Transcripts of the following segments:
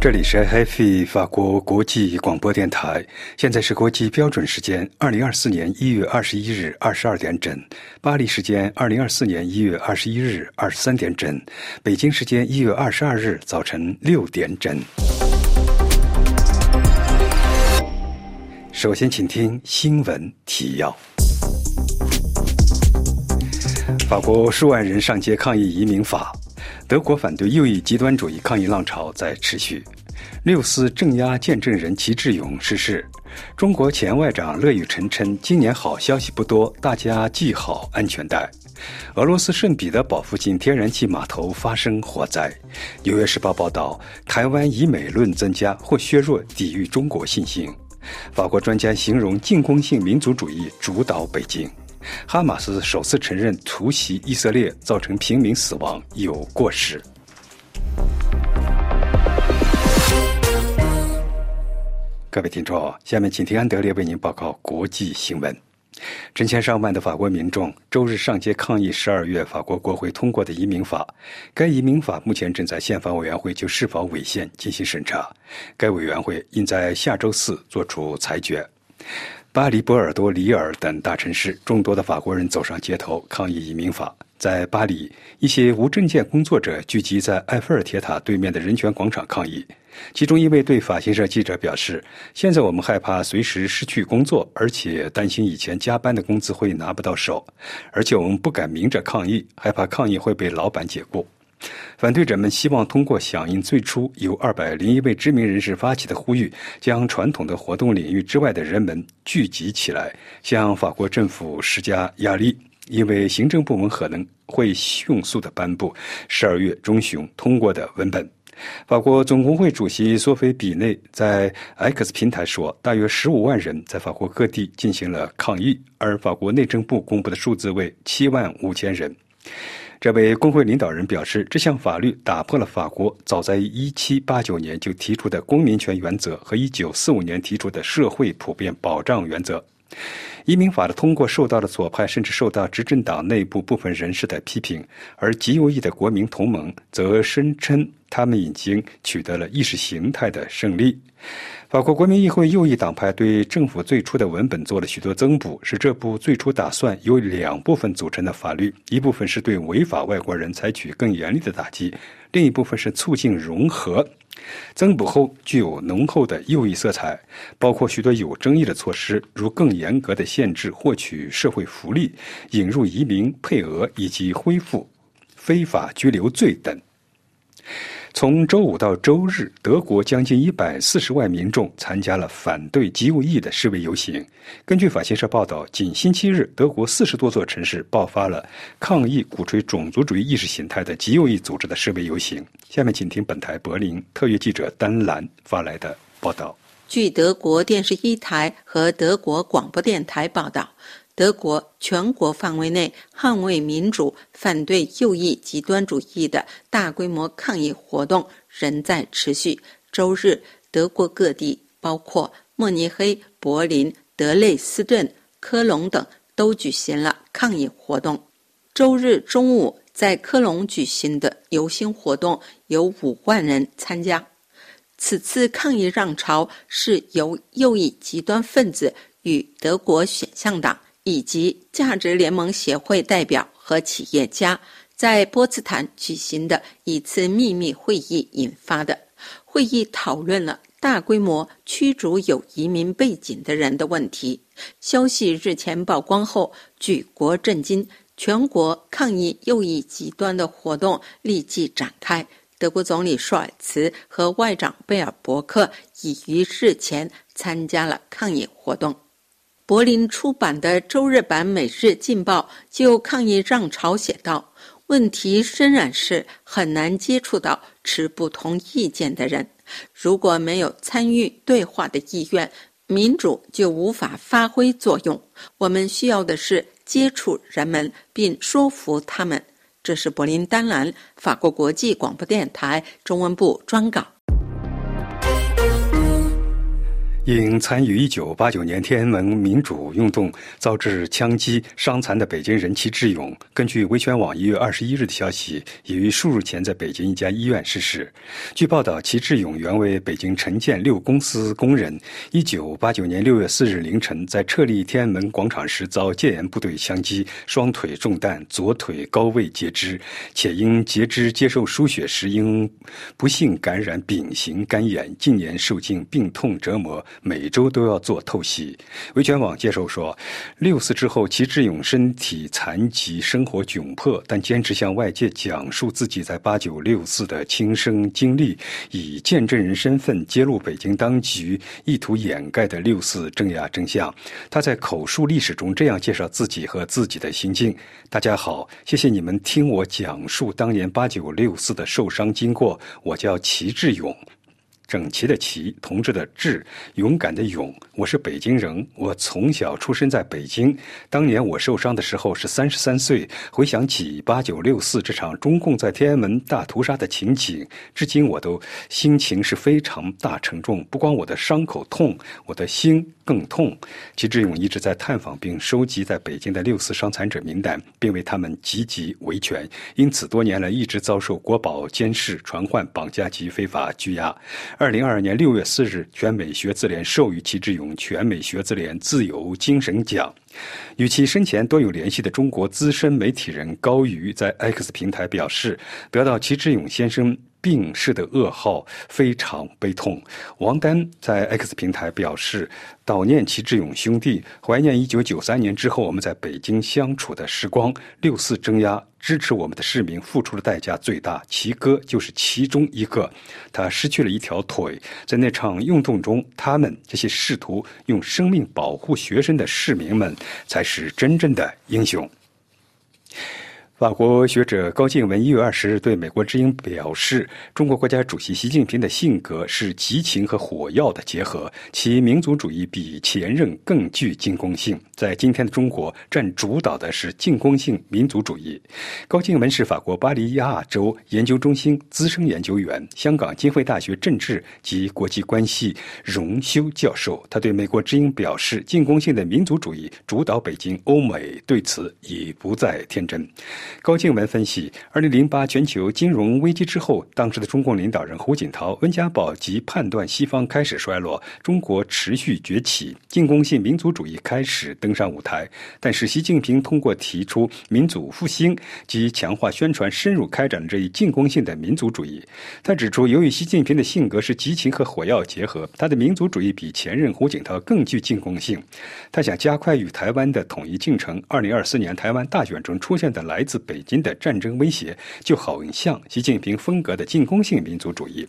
这里是 HFI 法国国际广播电台，现在是国际标准时间二零二四年一月二十一日二十二点整，巴黎时间二零二四年一月二十一日二十三点整，北京时间一月二十二日早晨六点整。首先，请听新闻提要：法国数万人上街抗议移民法。德国反对右翼极端主义抗议浪潮在持续，六四镇压见证人齐志勇逝世。中国前外长乐玉成称，今年好消息不多，大家系好安全带。俄罗斯圣彼得堡附近天然气码头发生火灾。纽约时报报道，台湾以美论增加或削弱抵御中国信心。法国专家形容进攻性民族主义主导北京。哈马斯首次承认突袭以色列造成平民死亡有过失。各位听众，下面请听安德烈为您报告国际新闻。成千上万的法国民众周日上街抗议十二月法国国会通过的移民法。该移民法目前正在宪法委员会就是否违宪进行审查，该委员会应在下周四作出裁决。巴黎、波尔多、里尔等大城市，众多的法国人走上街头抗议移民法。在巴黎，一些无证件工作者聚集在埃菲尔铁塔对面的人权广场抗议。其中一位对法新社记者表示：“现在我们害怕随时失去工作，而且担心以前加班的工资会拿不到手，而且我们不敢明着抗议，害怕抗议会被老板解雇。”反对者们希望通过响应最初由二百零一位知名人士发起的呼吁，将传统的活动领域之外的人们聚集起来，向法国政府施加压力，因为行政部门可能会迅速的颁布十二月中旬通过的文本。法国总工会主席索菲·比内在 X 平台说，大约十五万人在法国各地进行了抗议，而法国内政部公布的数字为七万五千人。这位工会领导人表示，这项法律打破了法国早在1789年就提出的公民权原则和1945年提出的社会普遍保障原则。移民法的通过受到了左派甚至受到执政党内部部分人士的批评，而极右翼的国民同盟则声称他们已经取得了意识形态的胜利。法国国民议会右翼党派对政府最初的文本做了许多增补，使这部最初打算由两部分组成的法律，一部分是对违法外国人采取更严厉的打击，另一部分是促进融合。增补后具有浓厚的右翼色彩，包括许多有争议的措施，如更严格的限制获取社会福利、引入移民配额以及恢复非法拘留罪等。从周五到周日，德国将近一百四十万民众参加了反对极右翼的示威游行。根据法新社报道，仅星期日，德国四十多座城市爆发了抗议鼓吹种族主义意识形态的极右翼组织的示威游行。下面，请听本台柏林特约记者丹兰发来的报道。据德国电视一台和德国广播电台报道。德国全国范围内捍卫民主、反对右翼极端主义的大规模抗议活动仍在持续。周日，德国各地，包括慕尼黑、柏林、德累斯顿、科隆等，都举行了抗议活动。周日中午，在科隆举行的游行活动有五万人参加。此次抗议浪潮是由右翼极端分子与德国选项党。以及价值联盟协会代表和企业家在波茨坦举行的一次秘密会议引发的。会议讨论了大规模驱逐有移民背景的人的问题。消息日前曝光后，举国震惊，全国抗议右翼极端的活动立即展开。德国总理舒尔茨和外长贝尔伯克已于日前参加了抗议活动。柏林出版的周日版《每日劲报》就抗议浪潮写道：“问题仍然是很难接触到持不同意见的人。如果没有参与对话的意愿，民主就无法发挥作用。我们需要的是接触人们并说服他们。”这是柏林丹兰法国国际广播电台中文部专稿。因参与1989年天安门民主运动遭致枪击伤残的北京人齐志勇，根据维权网1月21日的消息，已于数日前在北京一家医院逝世。据报道，齐志勇原为北京城建六公司工人，1989年6月4日凌晨在撤离天安门广场时遭戒严部队枪击，双腿中弹，左腿高位截肢，且因截肢接受输血时因不幸感染丙型肝炎，近年受尽病痛折磨。每周都要做透析。维权网接受说，六四之后，齐志勇身体残疾，生活窘迫，但坚持向外界讲述自己在八九六四的亲身经历，以见证人身份揭露北京当局意图掩盖的六四镇压真相。他在口述历史中这样介绍自己和自己的心境：大家好，谢谢你们听我讲述当年八九六四的受伤经过。我叫齐志勇。整齐的齐，同志的志，勇敢的勇。我是北京人，我从小出生在北京。当年我受伤的时候是三十三岁。回想起八九六四这场中共在天安门大屠杀的情景，至今我都心情是非常大沉重。不光我的伤口痛，我的心更痛。齐志勇一直在探访并收集在北京的六四伤残者名单，并为他们积极维权。因此，多年来一直遭受国保监视、传唤、绑架及非法拘押。二零二二年六月四日，全美学自联授予齐志勇全美学自联自由精神奖。与其生前多有联系的中国资深媒体人高瑜在 X 平台表示，得到齐志勇先生。病逝的噩耗非常悲痛。王丹在 X 平台表示，悼念齐志勇兄弟，怀念1993年之后我们在北京相处的时光。六四镇压，支持我们的市民付出的代价最大，齐哥就是其中一个。他失去了一条腿，在那场运动中，他们这些试图用生命保护学生的市民们，才是真正的英雄。法国学者高静文一月二十日对美国之音表示：“中国国家主席习近平的性格是激情和火药的结合，其民族主义比前任更具进攻性。在今天的中国，占主导的是进攻性民族主义。”高静文是法国巴黎亚洲研究中心资深研究员、香港浸会大学政治及国际关系荣休教授。他对美国之音表示：“进攻性的民族主义主导北京，欧美对此已不再天真。”高静文分析，二零零八全球金融危机之后，当时的中共领导人胡锦涛、温家宝即判断西方开始衰落，中国持续崛起，进攻性民族主义开始登上舞台。但是，习近平通过提出民族复兴及强化宣传，深入开展这一进攻性的民族主义。他指出，由于习近平的性格是激情和火药结合，他的民族主义比前任胡锦涛更具进攻性。他想加快与台湾的统一进程。二零二四年台湾大选中出现的来自北京的战争威胁，就好像习近平风格的进攻性民族主义。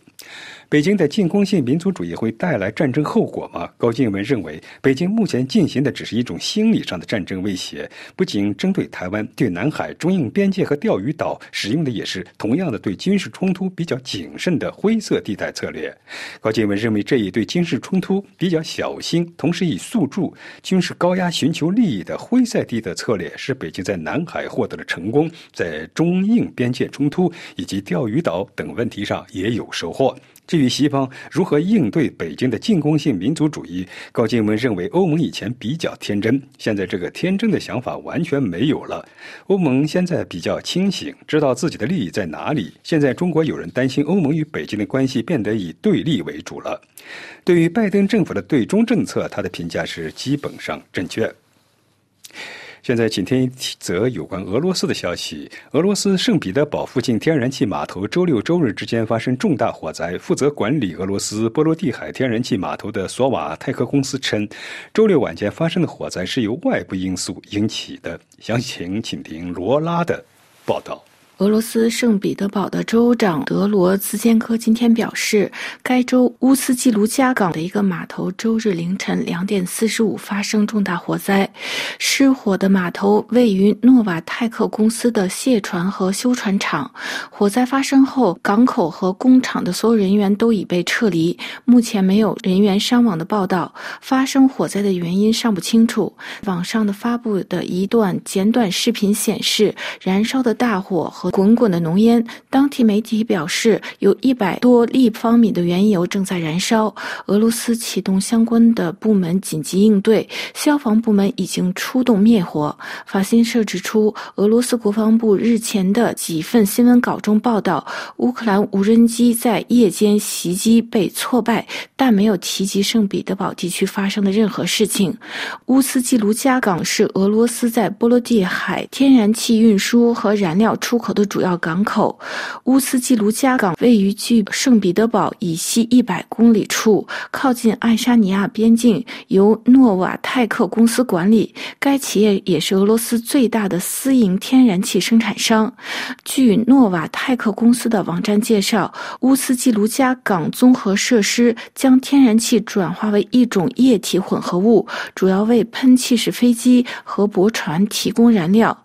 北京的进攻性民族主义会带来战争后果吗？高静文认为，北京目前进行的只是一种心理上的战争威胁，不仅针对台湾，对南海、中印边界和钓鱼岛使用的也是同样的对军事冲突比较谨慎的灰色地带策略。高静文认为，这一对军事冲突比较小心，同时以诉诸军事高压寻求利益的灰色地带策略，使北京在南海获得了成功，在中印边界冲突以及钓鱼岛等问题上也有收获。至于西方如何应对北京的进攻性民族主义，高金文认为欧盟以前比较天真，现在这个天真的想法完全没有了。欧盟现在比较清醒，知道自己的利益在哪里。现在中国有人担心欧盟与北京的关系变得以对立为主了。对于拜登政府的对中政策，他的评价是基本上正确。现在，请听一则有关俄罗斯的消息。俄罗斯圣彼得堡附近天然气码头周六、周日之间发生重大火灾。负责管理俄罗斯波罗的海天然气码头的索瓦泰克公司称，周六晚间发生的火灾是由外部因素引起的。详情，请听罗拉的报道。俄罗斯圣彼得堡的州长德罗兹坚科今天表示，该州乌斯季卢加港的一个码头周日凌晨两点四十五发生重大火灾。失火的码头位于诺瓦泰克公司的卸船和修船厂。火灾发生后，港口和工厂的所有人员都已被撤离，目前没有人员伤亡的报道。发生火灾的原因尚不清楚。网上的发布的一段简短视频显示，燃烧的大火。和滚滚的浓烟。当地媒体表示，有一百多立方米的原油正在燃烧。俄罗斯启动相关的部门紧急应对，消防部门已经出动灭火。法新社指出，俄罗斯国防部日前的几份新闻稿中报道，乌克兰无人机在夜间袭击被挫败，但没有提及圣彼得堡地区发生的任何事情。乌斯季卢加港是俄罗斯在波罗的海天然气运输和燃料出口的主要港口。乌斯季卢加港位于距圣彼得堡以西一百公里处，靠近爱沙尼亚边境，由诺瓦泰克公司管理。该企业也是俄罗斯最大的私营天然气生产商。据诺瓦泰克公司的网站介绍，乌斯季卢加港综合设施将天然气转化为一种液体混合物，主要为喷气式飞机和驳船提供燃料。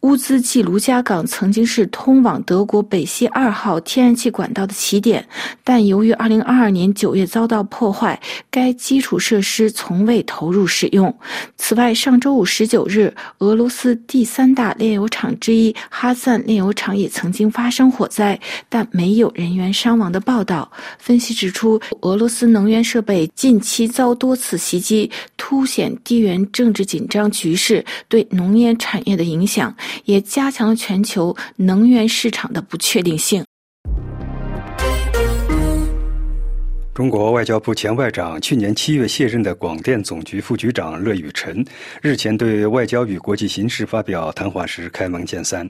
乌兹季卢加港曾经是是通往德国北溪二号天然气管道的起点，但由于2022年9月遭到破坏，该基础设施从未投入使用。此外，上周五19日，俄罗斯第三大炼油厂之一哈赞炼油厂也曾经发生火灾，但没有人员伤亡的报道。分析指出，俄罗斯能源设备近期遭多次袭击，凸显地缘政治紧张局势对农业产业的影响，也加强了全球能源市场的不确定性。中国外交部前外长、去年七月卸任的广电总局副局长乐雨辰日前对外交与国际形势发表谈话时开门见山：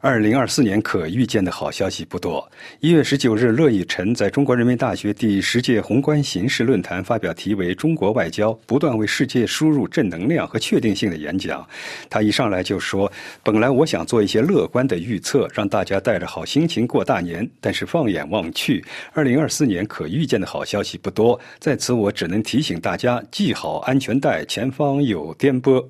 二零二四年可预见的好消息不多。一月十九日，乐雨辰在中国人民大学第十届宏观形势论坛发表题为《中国外交不断为世界输入正能量和确定性》的演讲。他一上来就说：“本来我想做一些乐观的预测，让大家带着好心情过大年。但是放眼望去，二零二四年可预见的好。”好消息不多，在此我只能提醒大家系好安全带，前方有颠簸。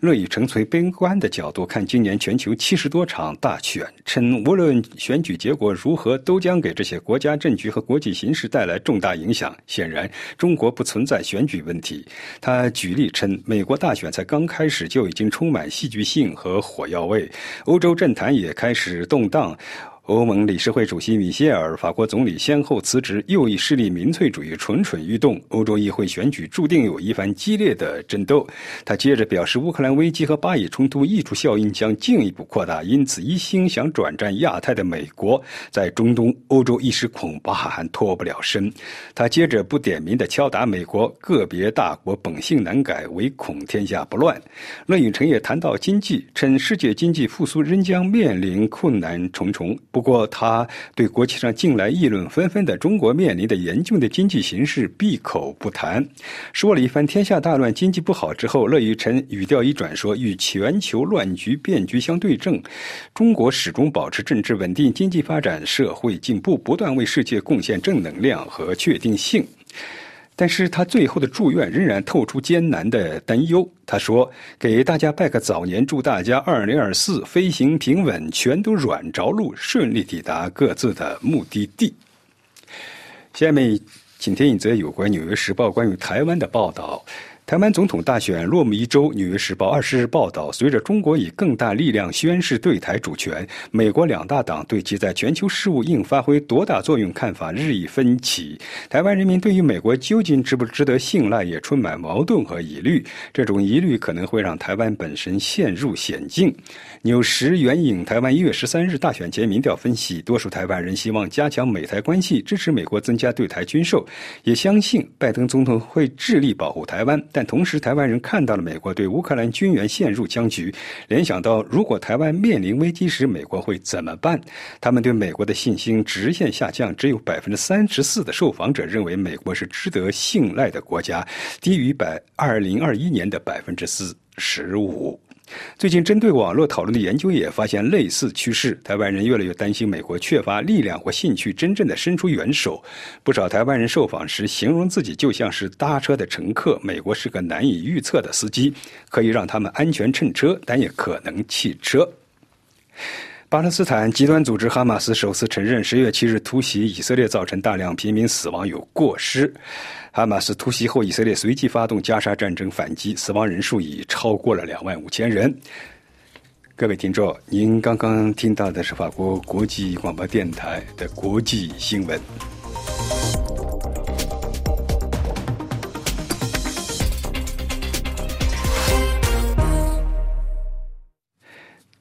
乐以成从悲观的角度看今年全球七十多场大选，称无论选举结果如何，都将给这些国家政局和国际形势带来重大影响。显然，中国不存在选举问题。他举例称，美国大选才刚开始就已经充满戏剧性和火药味，欧洲政坛也开始动荡。欧盟理事会主席米歇尔、法国总理先后辞职，右翼势力民粹主义蠢蠢欲动。欧洲议会选举注定有一番激烈的争斗。他接着表示，乌克兰危机和巴以冲突溢出效应将进一步扩大，因此一心想转战亚太的美国，在中东、欧洲一时恐怕还脱不了身。他接着不点名的敲打美国个别大国本性难改，唯恐天下不乱。乐允成也谈到经济，称世界经济复苏仍将面临困难重重。不过，他对国际上近来议论纷纷的中国面临的严峻的经济形势闭口不谈。说了一番天下大乱、经济不好之后，乐于臣语调一转说：“与全球乱局变局相对症，中国始终保持政治稳定、经济发展、社会进步，不断为世界贡献正能量和确定性。”但是他最后的祝愿仍然透出艰难的担忧。他说：“给大家拜个早年，祝大家二零二四飞行平稳，全都软着陆，顺利抵达各自的目的地。”下面，请听一则有关《纽约时报》关于台湾的报道。台湾总统大选落幕一周，《纽约时报》二十日报道，随着中国以更大力量宣示对台主权，美国两大党对其在全球事务应发挥多大作用看法日益分歧。台湾人民对于美国究竟值不值得信赖也充满矛盾和疑虑。这种疑虑可能会让台湾本身陷入险境。纽时援引台湾一月十三日大选前民调分析，多数台湾人希望加强美台关系，支持美国增加对台军售，也相信拜登总统会致力保护台湾。但同时，台湾人看到了美国对乌克兰军援陷入僵局，联想到如果台湾面临危机时，美国会怎么办？他们对美国的信心直线下降，只有百分之三十四的受访者认为美国是值得信赖的国家，低于百二零二一年的百分之四十五。最近针对网络讨论的研究也发现类似趋势，台湾人越来越担心美国缺乏力量或兴趣真正的伸出援手。不少台湾人受访时形容自己就像是搭车的乘客，美国是个难以预测的司机，可以让他们安全乘车，但也可能弃车。巴勒斯坦极端组织哈马斯首次承认，十月七日突袭以色列造成大量平民死亡有过失。哈马斯突袭后，以色列随即发动加沙战争反击，死亡人数已超过了两万五千人。各位听众，您刚刚听到的是法国国际广播电台的国际新闻。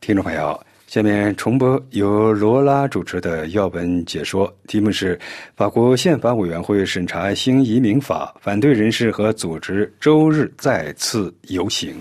听众朋友，下面重播由罗拉主持的要闻解说，题目是“法国宪法委员会审查新移民法，反对人士和组织周日再次游行”。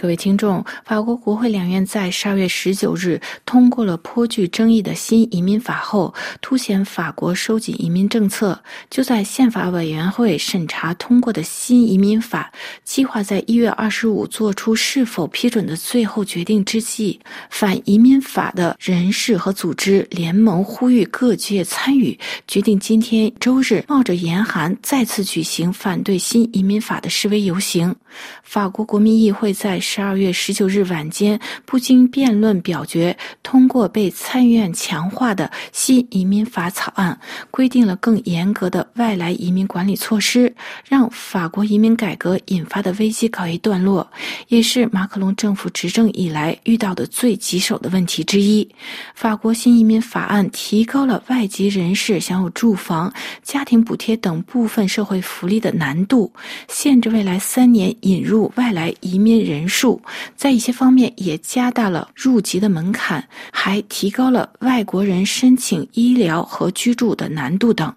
各位听众，法国国会两院在十二月十九日通过了颇具争议的新移民法后，凸显法国收紧移民政策。就在宪法委员会审查通过的新移民法计划在一月二十五做出是否批准的最后决定之际，反移民法的人士和组织联盟呼吁各界参与，决定今天周日冒着严寒再次举行反对新移民法的示威游行。法国国民议会在。十二月十九日晚间，不经辩论表决通过被参议院强化的新移民法草案，规定了更严格的外来移民管理措施，让法国移民改革引发的危机告一段落，也是马克龙政府执政以来遇到的最棘手的问题之一。法国新移民法案提高了外籍人士享有住房、家庭补贴等部分社会福利的难度，限制未来三年引入外来移民人数。数在一些方面也加大了入籍的门槛，还提高了外国人申请医疗和居住的难度等。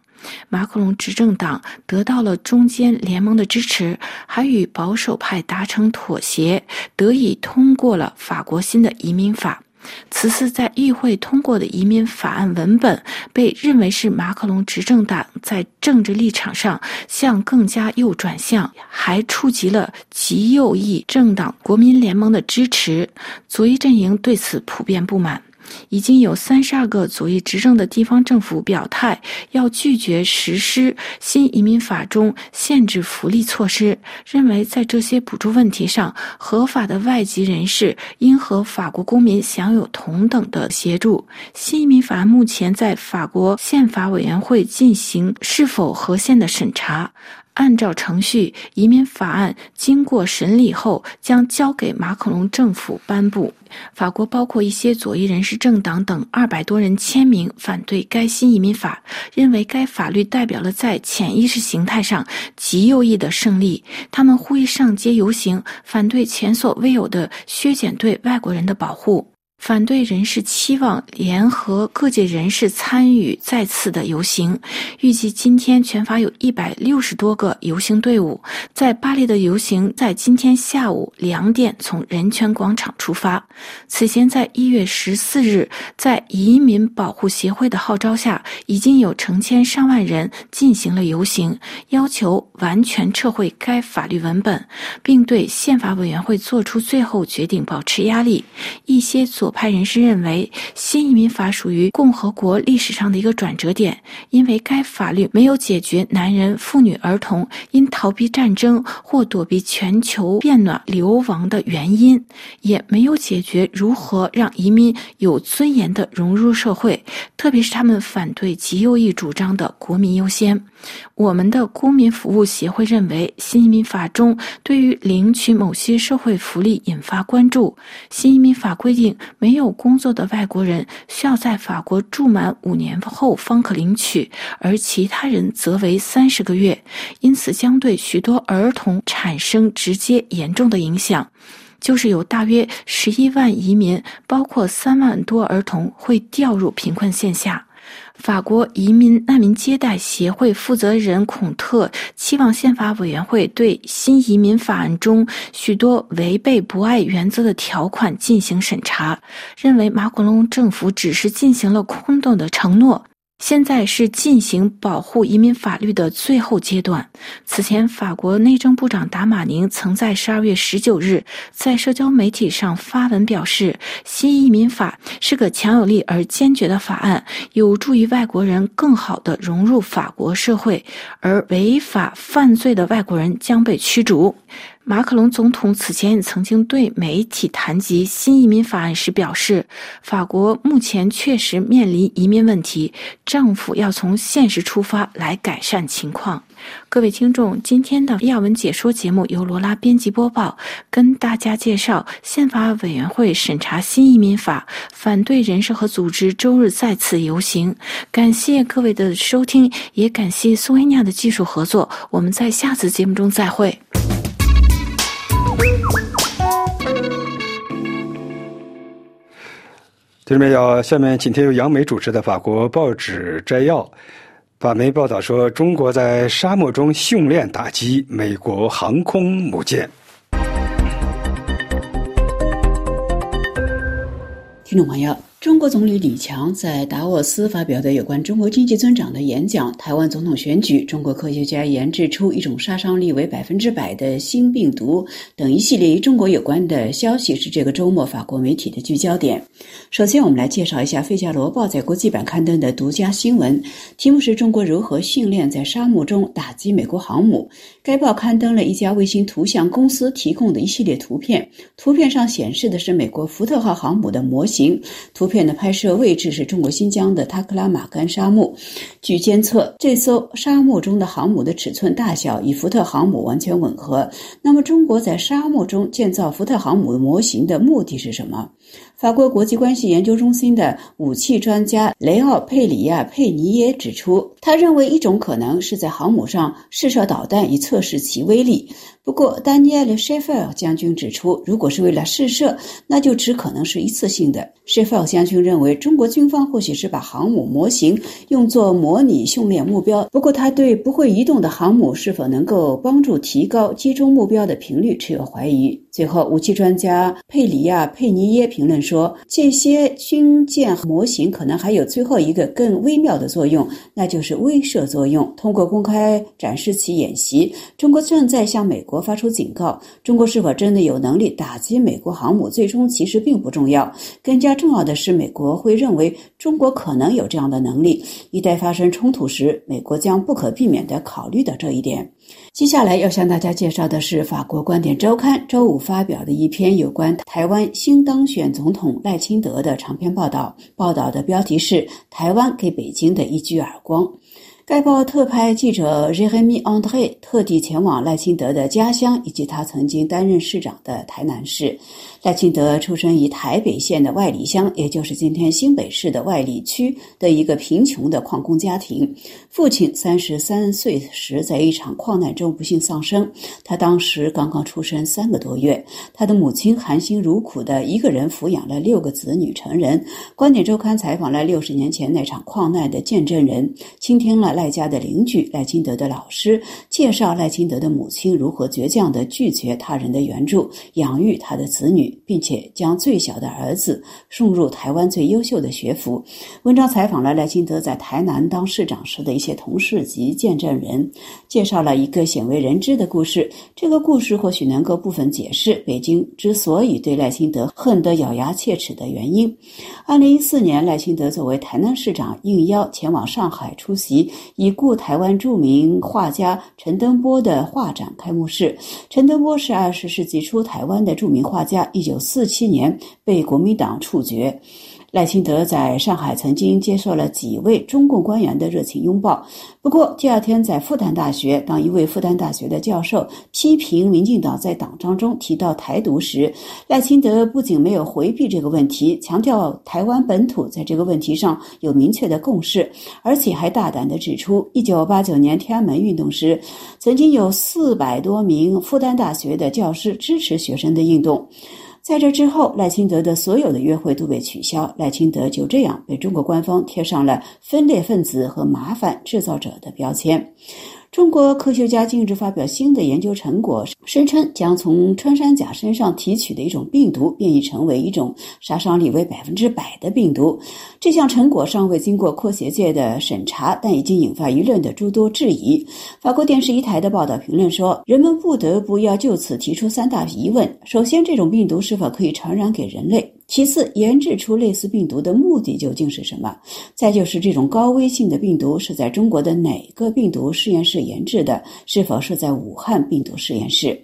马克龙执政党得到了中间联盟的支持，还与保守派达成妥协，得以通过了法国新的移民法。此次在议会通过的移民法案文本，被认为是马克龙执政党在政治立场上向更加右转向，还触及了极右翼政党国民联盟的支持，左翼阵营对此普遍不满。已经有三十二个左翼执政的地方政府表态，要拒绝实施新移民法中限制福利措施，认为在这些补助问题上，合法的外籍人士应和法国公民享有同等的协助。新移民法目前在法国宪法委员会进行是否合宪的审查。按照程序，移民法案经过审理后将交给马克龙政府颁布。法国包括一些左翼人士政党等二百多人签名反对该新移民法，认为该法律代表了在潜意识形态上极右翼的胜利。他们呼吁上街游行，反对前所未有的削减对外国人的保护。反对人士期望联合各界人士参与再次的游行，预计今天全法有一百六十多个游行队伍。在巴黎的游行在今天下午两点从人权广场出发。此前，在一月十四日，在移民保护协会的号召下，已经有成千上万人进行了游行，要求完全撤回该法律文本，并对宪法委员会作出最后决定保持压力。一些左。派人士认为，新移民法属于共和国历史上的一个转折点，因为该法律没有解决男人、妇女、儿童因逃避战争或躲避全球变暖流亡的原因，也没有解决如何让移民有尊严的融入社会，特别是他们反对极右翼主张的国民优先。我们的公民服务协会认为，新移民法中对于领取某些社会福利引发关注。新移民法规定。没有工作的外国人需要在法国住满五年后方可领取，而其他人则为三十个月，因此将对许多儿童产生直接严重的影响，就是有大约十一万移民，包括三万多儿童会掉入贫困线下。法国移民难民接待协会负责人孔特期望宪法委员会对新移民法案中许多违背博爱原则的条款进行审查，认为马克龙政府只是进行了空洞的承诺。现在是进行保护移民法律的最后阶段。此前，法国内政部长达马宁曾在十二月十九日在社交媒体上发文表示，新移民法是个强有力而坚决的法案，有助于外国人更好地融入法国社会，而违法犯罪的外国人将被驱逐。马克龙总统此前也曾经对媒体谈及新移民法案时表示，法国目前确实面临移民问题，政府要从现实出发来改善情况。各位听众，今天的亚文解说节目由罗拉编辑播报，跟大家介绍宪法委员会审查新移民法，反对人士和组织周日再次游行。感谢各位的收听，也感谢苏维亚的技术合作。我们在下次节目中再会。听众朋友，下面请听由杨梅主持的法国报纸摘要。法媒报道说，中国在沙漠中训练打击美国航空母舰。听众朋友。中国总理李强在达沃斯发表的有关中国经济增长的演讲、台湾总统选举、中国科学家研制出一种杀伤力为百分之百的新病毒等一系列与中国有关的消息，是这个周末法国媒体的聚焦点。首先，我们来介绍一下《费加罗报》在国际版刊登的独家新闻，题目是中国如何训练在沙漠中打击美国航母。该报刊登了一家卫星图像公司提供的一系列图片，图片上显示的是美国福特号航母的模型。图片的拍摄位置是中国新疆的塔克拉玛干沙漠。据监测，这艘沙漠中的航母的尺寸大小与福特航母完全吻合。那么，中国在沙漠中建造福特航母模型的目的是什么？法国国际关系研究中心的武器专家雷奥·佩里亚·佩尼耶指出，他认为一种可能是在航母上试射导弹以测试其威力。不过，丹尼尔·谢菲尔将军指出，如果是为了试射，那就只可能是一次性的。谢菲尔将军认为，中国军方或许是把航母模型用作模拟训练目标。不过，他对不会移动的航母是否能够帮助提高击中目标的频率持有怀疑。最后，武器专家佩里亚·佩尼耶评评论说，这些军舰模型可能还有最后一个更微妙的作用，那就是威慑作用。通过公开展示其演习，中国正在向美国。国发出警告：中国是否真的有能力打击美国航母？最终其实并不重要，更加重要的是，美国会认为中国可能有这样的能力。一旦发生冲突时，美国将不可避免地考虑到这一点。接下来要向大家介绍的是法国观点周刊周五发表的一篇有关台湾新当选总统赖清德的长篇报道。报道的标题是《台湾给北京的一记耳光》。该报特派记者 Jeremy Andre 特地前往赖清德的家乡以及他曾经担任市长的台南市。赖清德出生于台北县的外里乡，也就是今天新北市的外里区的一个贫穷的矿工家庭。父亲三十三岁时在一场矿难中不幸丧生，他当时刚刚出生三个多月。他的母亲含辛茹苦的一个人抚养了六个子女成人。观点周刊采访了六十年前那场矿难的见证人，倾听了赖家的邻居、赖清德的老师介绍赖清德的母亲如何倔强的拒绝他人的援助，养育他的子女。并且将最小的儿子送入台湾最优秀的学府。文章采访了赖清德在台南当市长时的一些同事及见证人，介绍了一个鲜为人知的故事。这个故事或许能够部分解释北京之所以对赖清德恨得咬牙切齿的原因。二零一四年，赖清德作为台南市长，应邀前往上海出席已故台湾著名画家陈登波的画展开幕式。陈登波是二十世纪初台湾的著名画家。一九四七年被国民党处决。赖清德在上海曾经接受了几位中共官员的热情拥抱。不过，第二天在复旦大学，当一位复旦大学的教授批评民进党在党章中提到台独时，赖清德不仅没有回避这个问题，强调台湾本土在这个问题上有明确的共识，而且还大胆地指出，一九八九年天安门运动时，曾经有四百多名复旦大学的教师支持学生的运动。在这之后，赖清德的所有的约会都被取消，赖清德就这样被中国官方贴上了分裂分子和麻烦制造者的标签。中国科学家近日发表新的研究成果，声称将从穿山甲身上提取的一种病毒变异成为一种杀伤力为百分之百的病毒。这项成果尚未经过科学界的审查，但已经引发舆论的诸多质疑。法国电视一台的报道评论说：“人们不得不要就此提出三大疑问：首先，这种病毒是否可以传染给人类？”其次，研制出类似病毒的目的究竟是什么？再就是这种高危性的病毒是在中国的哪个病毒实验室研制的？是否是在武汉病毒实验室？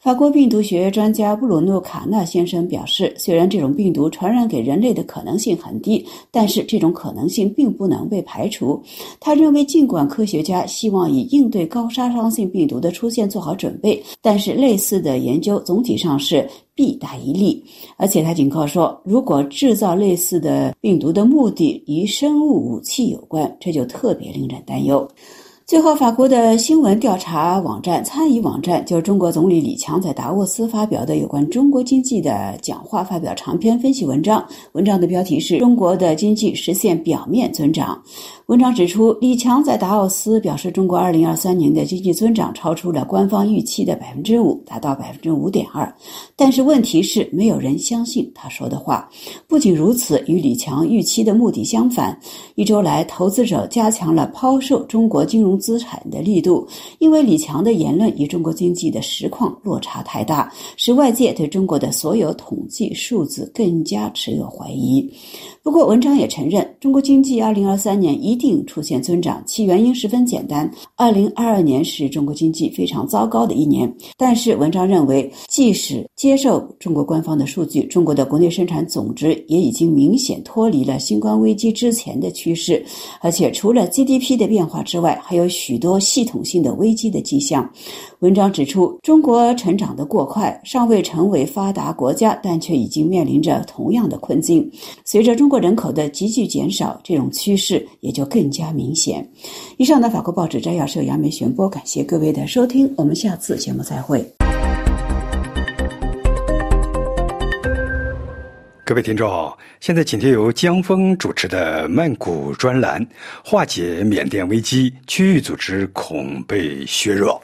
法国病毒学专家布鲁诺·卡纳先生表示，虽然这种病毒传染给人类的可能性很低，但是这种可能性并不能被排除。他认为，尽管科学家希望以应对高杀伤性病毒的出现做好准备，但是类似的研究总体上是弊大于利。而且他警告说，如果制造类似的病毒的目的与生物武器有关，这就特别令人担忧。最后，法国的新闻调查网站参与网站就中国总理李强在达沃斯发表的有关中国经济的讲话发表长篇分析文章，文章的标题是“中国的经济实现表面增长”。文章指出，李强在达沃斯表示，中国二零二三年的经济增长超出了官方预期的百分之五，达到百分之五点二。但是问题是，没有人相信他说的话。不仅如此，与李强预期的目的相反，一周来，投资者加强了抛售中国金融资产的力度，因为李强的言论与中国经济的实况落差太大，使外界对中国的所有统计数字更加持有怀疑。不过，文章也承认，中国经济二零二三年一定出现增长，其原因十分简单：二零二二年是中国经济非常糟糕的一年。但是，文章认为，即使接受中国官方的数据，中国的国内生产总值也已经明显脱离了新冠危机之前的趋势，而且除了 GDP 的变化之外，还有许多系统性的危机的迹象。文章指出，中国成长的过快，尚未成为发达国家，但却已经面临着同样的困境。随着中国人口的急剧减少，这种趋势也就更加明显。以上的法国报纸摘要是由杨梅旋播，感谢各位的收听，我们下次节目再会。各位听众，现在请听由江峰主持的曼谷专栏，化解缅甸危机，区域组织恐被削弱。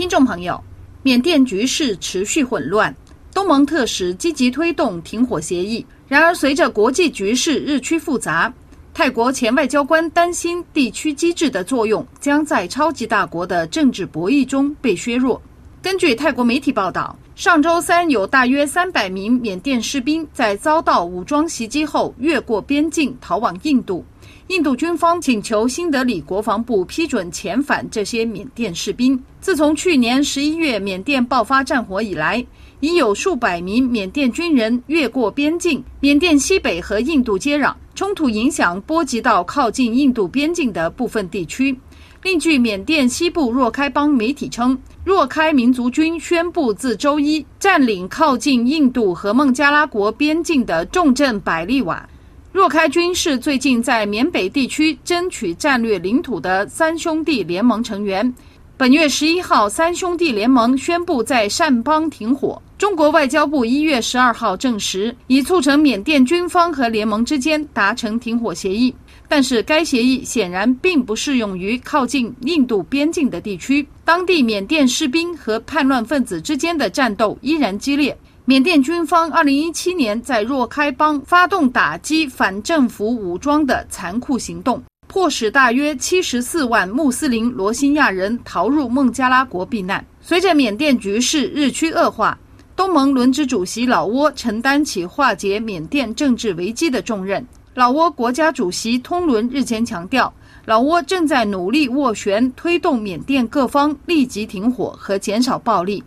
听众朋友，缅甸局势持续混乱。东盟特使积极推动停火协议，然而随着国际局势日趋复杂，泰国前外交官担心地区机制的作用将在超级大国的政治博弈中被削弱。根据泰国媒体报道，上周三有大约三百名缅甸士兵在遭到武装袭击后越过边境逃往印度，印度军方请求新德里国防部批准遣返这些缅甸士兵。自从去年十一月缅甸爆发战火以来，已有数百名缅甸军人越过边境，缅甸西北和印度接壤，冲突影响波及到靠近印度边境的部分地区。另据缅甸西部若开邦媒体称，若开民族军宣布自周一占领靠近印度和孟加拉国边境的重镇百利瓦。若开军是最近在缅北地区争取战略领土的三兄弟联盟成员。本月十一号，三兄弟联盟宣布在善邦停火。中国外交部一月十二号证实，已促成缅甸军方和联盟之间达成停火协议。但是，该协议显然并不适用于靠近印度边境的地区。当地缅甸士兵和叛乱分子之间的战斗依然激烈。缅甸军方二零一七年在若开邦发动打击反政府武装的残酷行动。迫使大约七十四万穆斯林罗兴亚人逃入孟加拉国避难。随着缅甸局势日趋恶化，东盟轮值主席老挝承担起化解缅甸政治危机的重任。老挝国家主席通伦日前强调，老挝正在努力斡旋，推动缅甸各方立即停火和减少暴力。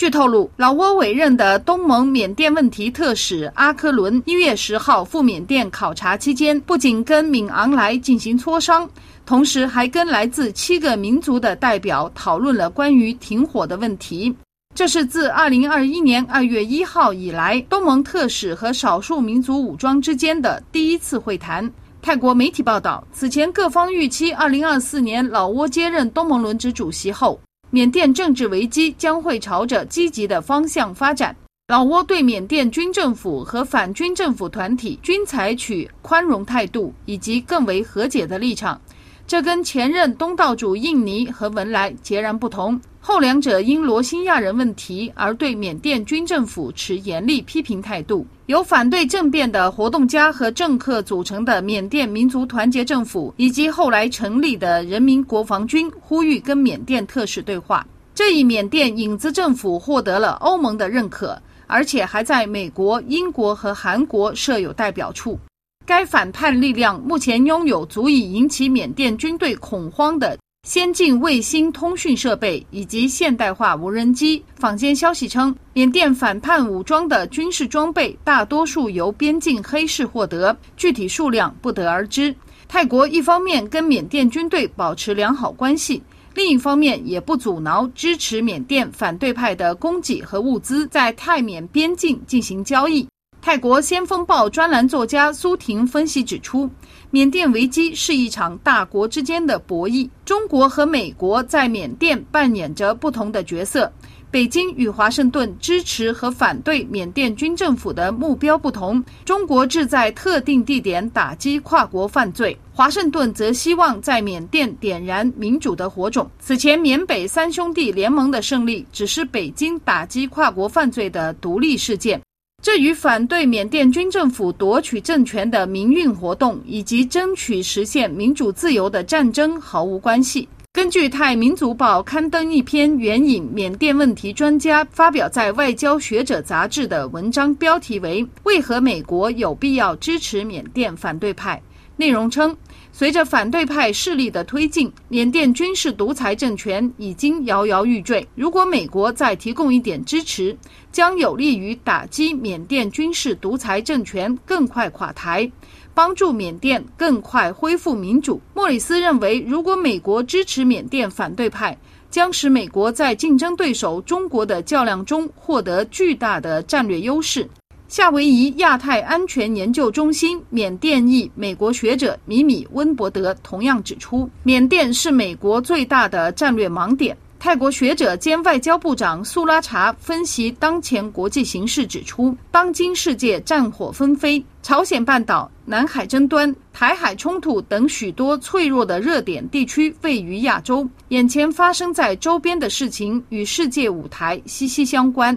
据透露，老挝委任的东盟缅甸问题特使阿科伦一月十号赴缅甸考察期间，不仅跟敏昂莱进行磋商，同时还跟来自七个民族的代表讨论了关于停火的问题。这是自二零二一年二月一号以来，东盟特使和少数民族武装之间的第一次会谈。泰国媒体报道，此前各方预期二零二四年老挝接任东盟轮值主席后。缅甸政治危机将会朝着积极的方向发展。老挝对缅甸军政府和反军政府团体均采取宽容态度以及更为和解的立场，这跟前任东道主印尼和文莱截然不同。后两者因罗兴亚人问题而对缅甸军政府持严厉批评态度。由反对政变的活动家和政客组成的缅甸民族团结政府，以及后来成立的人民国防军，呼吁跟缅甸特使对话。这一缅甸影子政府获得了欧盟的认可，而且还在美国、英国和韩国设有代表处。该反叛力量目前拥有足以引起缅甸军队恐慌的先进卫星通讯设备以及现代化无人机。坊间消息称，缅甸反叛武装的军事装备大多数由边境黑市获得，具体数量不得而知。泰国一方面跟缅甸军队保持良好关系，另一方面也不阻挠支持缅甸反对派的供给和物资在泰缅边境进行交易。泰国《先锋报》专栏作家苏婷分析指出。缅甸危机是一场大国之间的博弈，中国和美国在缅甸扮演着不同的角色。北京与华盛顿支持和反对缅甸军政府的目标不同，中国志在特定地点打击跨国犯罪，华盛顿则希望在缅甸点燃民主的火种。此前，缅北三兄弟联盟的胜利只是北京打击跨国犯罪的独立事件。这与反对缅甸军政府夺取政权的民运活动以及争取实现民主自由的战争毫无关系。根据《泰民族报》刊登一篇援引缅甸问题专家发表在《外交学者》杂志的文章，标题为《为何美国有必要支持缅甸反对派》，内容称。随着反对派势力的推进，缅甸军事独裁政权已经摇摇欲坠。如果美国再提供一点支持，将有利于打击缅甸军事独裁政权更快垮台，帮助缅甸更快恢复民主。莫里斯认为，如果美国支持缅甸反对派，将使美国在竞争对手中国的较量中获得巨大的战略优势。夏威夷亚太安全研究中心缅甸裔美国学者米米温伯德同样指出，缅甸是美国最大的战略盲点。泰国学者兼外交部长苏拉查分析当前国际形势指出，当今世界战火纷飞，朝鲜半岛、南海争端、台海冲突等许多脆弱的热点地区位于亚洲，眼前发生在周边的事情与世界舞台息息相关。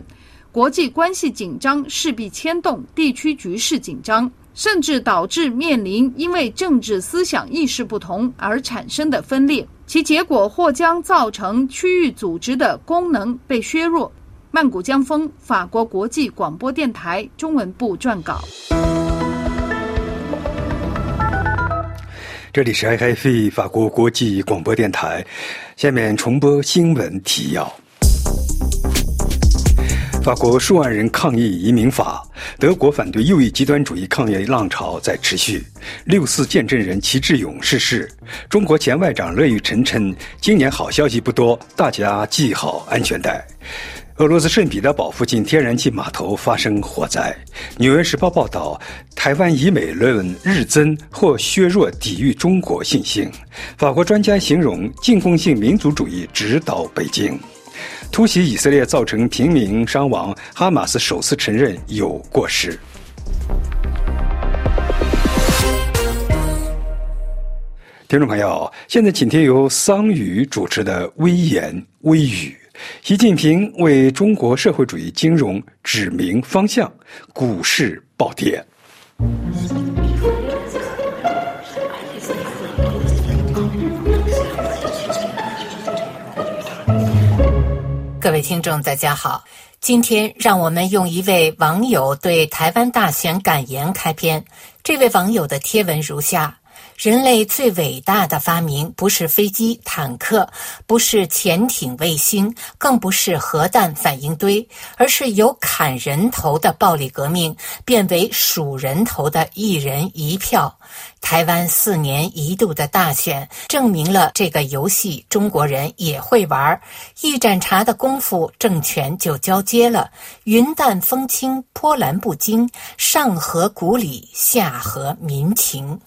国际关系紧张势必牵动地区局势紧张，甚至导致面临因为政治思想意识不同而产生的分裂，其结果或将造成区域组织的功能被削弱。曼谷江峰，法国国际广播电台中文部撰稿。这里是 IFE 法国国际广播电台，下面重播新闻提要。法国数万人抗议移民法，德国反对右翼极端主义抗议浪潮在持续。六四见证人齐志勇逝世。中国前外长乐玉成称，今年好消息不多，大家系好安全带。俄罗斯圣彼得堡附近天然气码头发生火灾。纽约时报报道，台湾以美论日增或削弱抵御中国信心。法国专家形容进攻性民族主义指导北京。突袭以色列造成平民伤亡，哈马斯首次承认有过失。听众朋友，现在请听由桑宇主持的《微言微语》。习近平为中国社会主义金融指明方向，股市暴跌。各位听众，大家好。今天，让我们用一位网友对台湾大选感言开篇。这位网友的贴文如下。人类最伟大的发明不是飞机、坦克，不是潜艇、卫星，更不是核弹反应堆，而是由砍人头的暴力革命变为数人头的一人一票。台湾四年一度的大选证明了这个游戏中国人也会玩。一盏茶的功夫，政权就交接了。云淡风轻，波澜不惊，上合古礼，下合民情。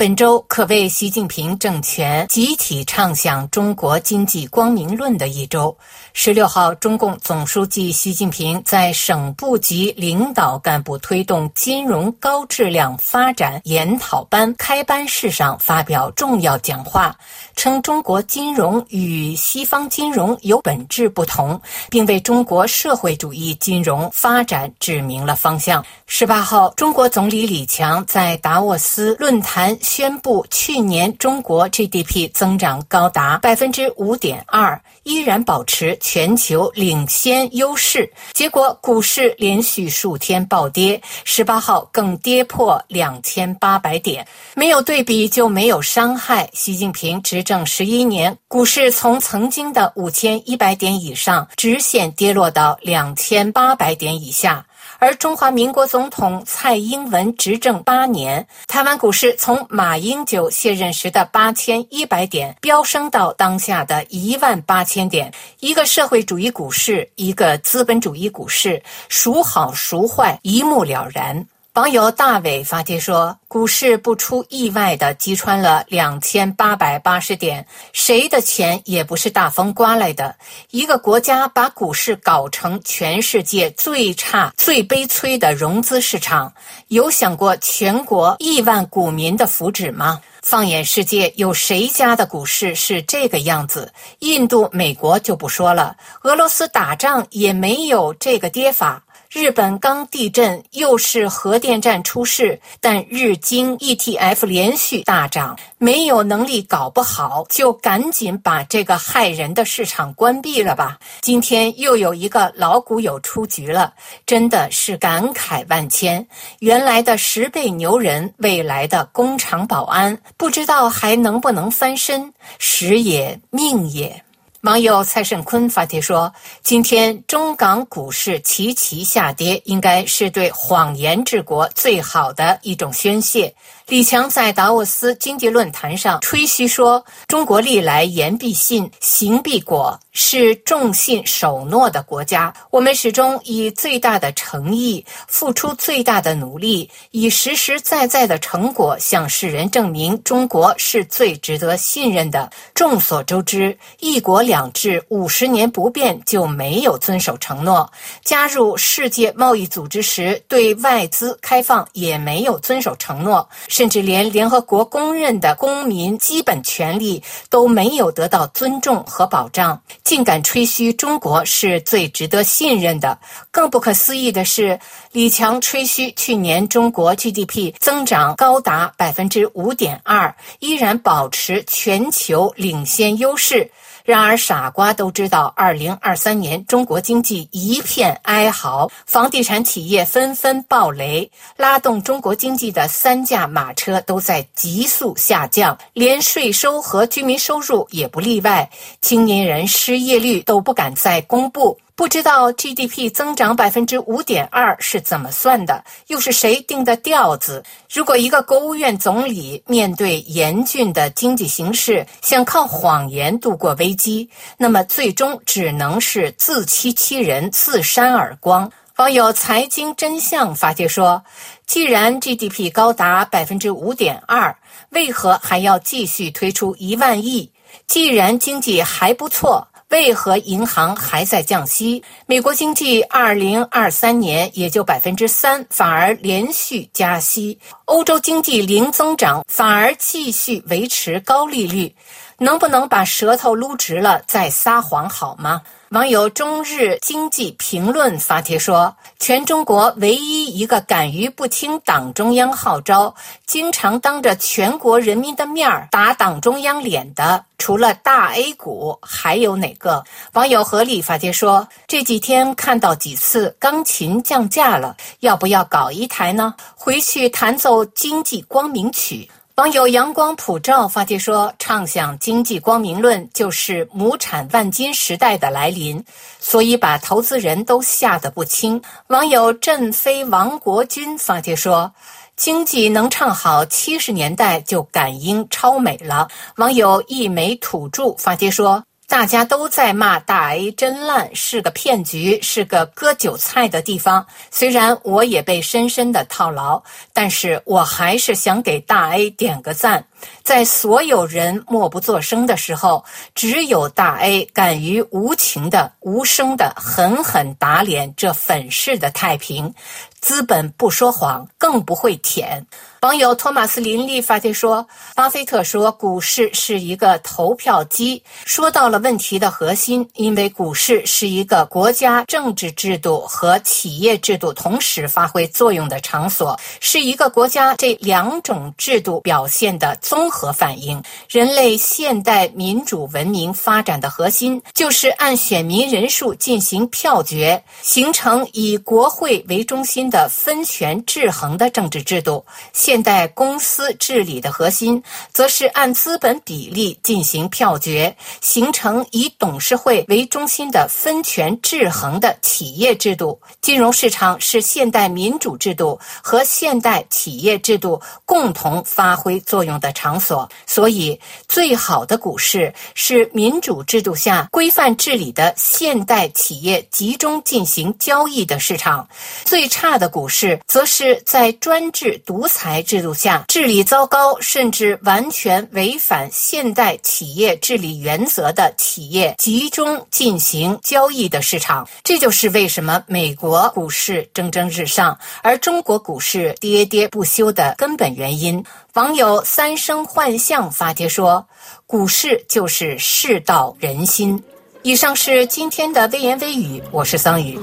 本周可谓习近平政权集体唱响中国经济光明论的一周。十六号，中共总书记习近平在省部级领导干部推动金融高质量发展研讨班开班式上发表重要讲话，称中国金融与西方金融有本质不同，并为中国社会主义金融发展指明了方向。十八号，中国总理李强在达沃斯论坛。宣布，去年中国 GDP 增长高达百分之五点二，依然保持全球领先优势。结果股市连续数天暴跌，十八号更跌破两千八百点。没有对比就没有伤害。习近平执政十一年，股市从曾经的五千一百点以上直线跌落到两千八百点以下。而中华民国总统蔡英文执政八年，台湾股市从马英九卸任时的八千一百点飙升到当下的一万八千点。一个社会主义股市，一个资本主义股市，孰好孰坏，一目了然。网友大伟发帖说：“股市不出意外的击穿了两千八百八十点，谁的钱也不是大风刮来的。一个国家把股市搞成全世界最差、最悲催的融资市场，有想过全国亿万股民的福祉吗？放眼世界，有谁家的股市是这个样子？印度、美国就不说了，俄罗斯打仗也没有这个跌法。”日本刚地震，又是核电站出事，但日经 ETF 连续大涨，没有能力搞不好，就赶紧把这个害人的市场关闭了吧。今天又有一个老股友出局了，真的是感慨万千。原来的十倍牛人，未来的工厂保安，不知道还能不能翻身？时也，命也。网友蔡胜坤发帖说：“今天中港股市齐齐下跌，应该是对谎言治国最好的一种宣泄。”李强在达沃斯经济论坛上吹嘘说：“中国历来言必信，行必果，是重信守诺的国家。我们始终以最大的诚意，付出最大的努力，以实实在在的成果向世人证明中国是最值得信任的。”众所周知，一国两制五十年不变就没有遵守承诺；加入世界贸易组织时对外资开放也没有遵守承诺。甚至连联合国公认的公民基本权利都没有得到尊重和保障，竟敢吹嘘中国是最值得信任的。更不可思议的是，李强吹嘘去年中国 GDP 增长高达百分之五点二，依然保持全球领先优势。然而，傻瓜都知道，二零二三年中国经济一片哀嚎，房地产企业纷纷暴雷，拉动中国经济的三驾马车都在急速下降，连税收和居民收入也不例外，青年人失业率都不敢再公布。不知道 GDP 增长百分之五点二是怎么算的？又是谁定的调子？如果一个国务院总理面对严峻的经济形势，想靠谎言度过危机，那么最终只能是自欺欺人、自扇耳光。网友财经真相发帖说：“既然 GDP 高达百分之五点二，为何还要继续推出一万亿？既然经济还不错。”为何银行还在降息？美国经济二零二三年也就百分之三，反而连续加息；欧洲经济零增长，反而继续维持高利率。能不能把舌头撸直了再撒谎好吗？网友中日经济评论发帖说：“全中国唯一一个敢于不听党中央号召，经常当着全国人民的面儿打党中央脸的，除了大 A 股，还有哪个？”网友何力发帖说：“这几天看到几次钢琴降价了，要不要搞一台呢？回去弹奏经济光明曲。”网友阳光普照发帖说：“唱响经济光明论，就是亩产万斤时代的来临，所以把投资人都吓得不轻。”网友振飞王国军发帖说：“经济能唱好七十年代就感应超美了。”网友一枚土著发帖说。大家都在骂大 A 真烂，是个骗局，是个割韭菜的地方。虽然我也被深深的套牢，但是我还是想给大 A 点个赞。在所有人默不作声的时候，只有大 A 敢于无情的、无声的狠狠打脸这粉饰的太平。资本不说谎，更不会舔。网友托马斯林利发帖说：“巴菲特说股市是一个投票机，说到了问题的核心。因为股市是一个国家政治制度和企业制度同时发挥作用的场所，是一个国家这两种制度表现的综合反应。人类现代民主文明发展的核心，就是按选民人数进行票决，形成以国会为中心的分权制衡的政治制度。”现代公司治理的核心，则是按资本比例进行票决，形成以董事会为中心的分权制衡的企业制度。金融市场是现代民主制度和现代企业制度共同发挥作用的场所。所以，最好的股市是民主制度下规范治理的现代企业集中进行交易的市场；最差的股市，则是在专制独裁。制度下治理糟糕，甚至完全违反现代企业治理原则的企业集中进行交易的市场，这就是为什么美国股市蒸蒸日上，而中国股市跌跌不休的根本原因。网友三生幻象发帖说：“股市就是世道人心。”以上是今天的微言微语，我是桑宇。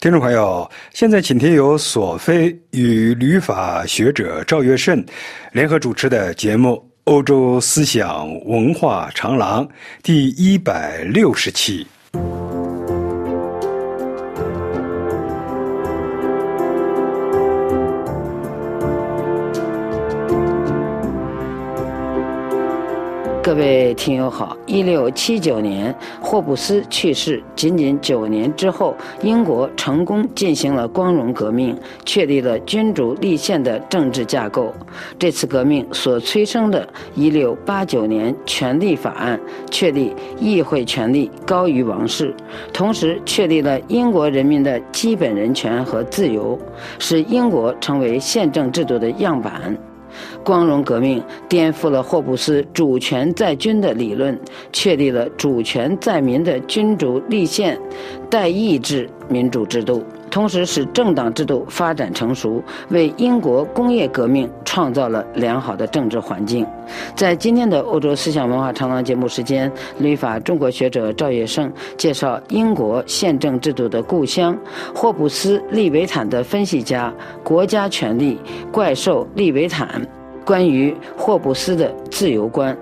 听众朋友，现在请听由索菲与旅法学者赵月胜联合主持的节目《欧洲思想文化长廊》第一百六十期。各位听友好，一六七九年霍布斯去世，仅仅九年之后，英国成功进行了光荣革命，确立了君主立宪的政治架构。这次革命所催生的一六八九年权利法案，确立议会权力高于王室，同时确立了英国人民的基本人权和自由，使英国成为宪政制度的样板。光荣革命颠覆了霍布斯“主权在君”的理论，确立了“主权在民”的君主立宪代议制民主制度，同时使政党制度发展成熟，为英国工业革命创造了良好的政治环境。在今天的欧洲思想文化长廊节目时间，旅法中国学者赵业胜介绍英国宪政制度的故乡——霍布斯利维坦的分析家、国家权力怪兽利维坦。关于霍布斯的自由观，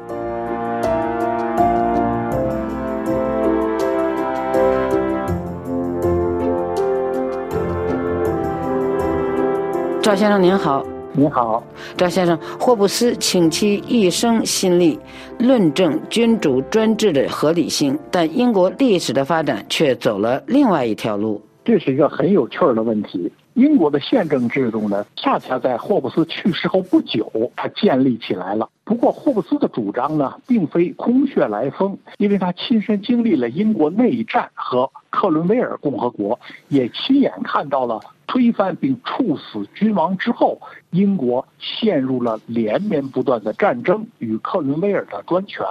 赵先生您好，您好，赵先生，霍布斯倾其一生心力论证君主专制的合理性，但英国历史的发展却走了另外一条路，这是一个很有趣儿的问题。英国的宪政制度呢，恰恰在霍布斯去世后不久，它建立起来了。不过，霍布斯的主张呢，并非空穴来风，因为他亲身经历了英国内战和克伦威尔共和国，也亲眼看到了推翻并处死君王之后，英国陷入了连绵不断的战争与克伦威尔的专权，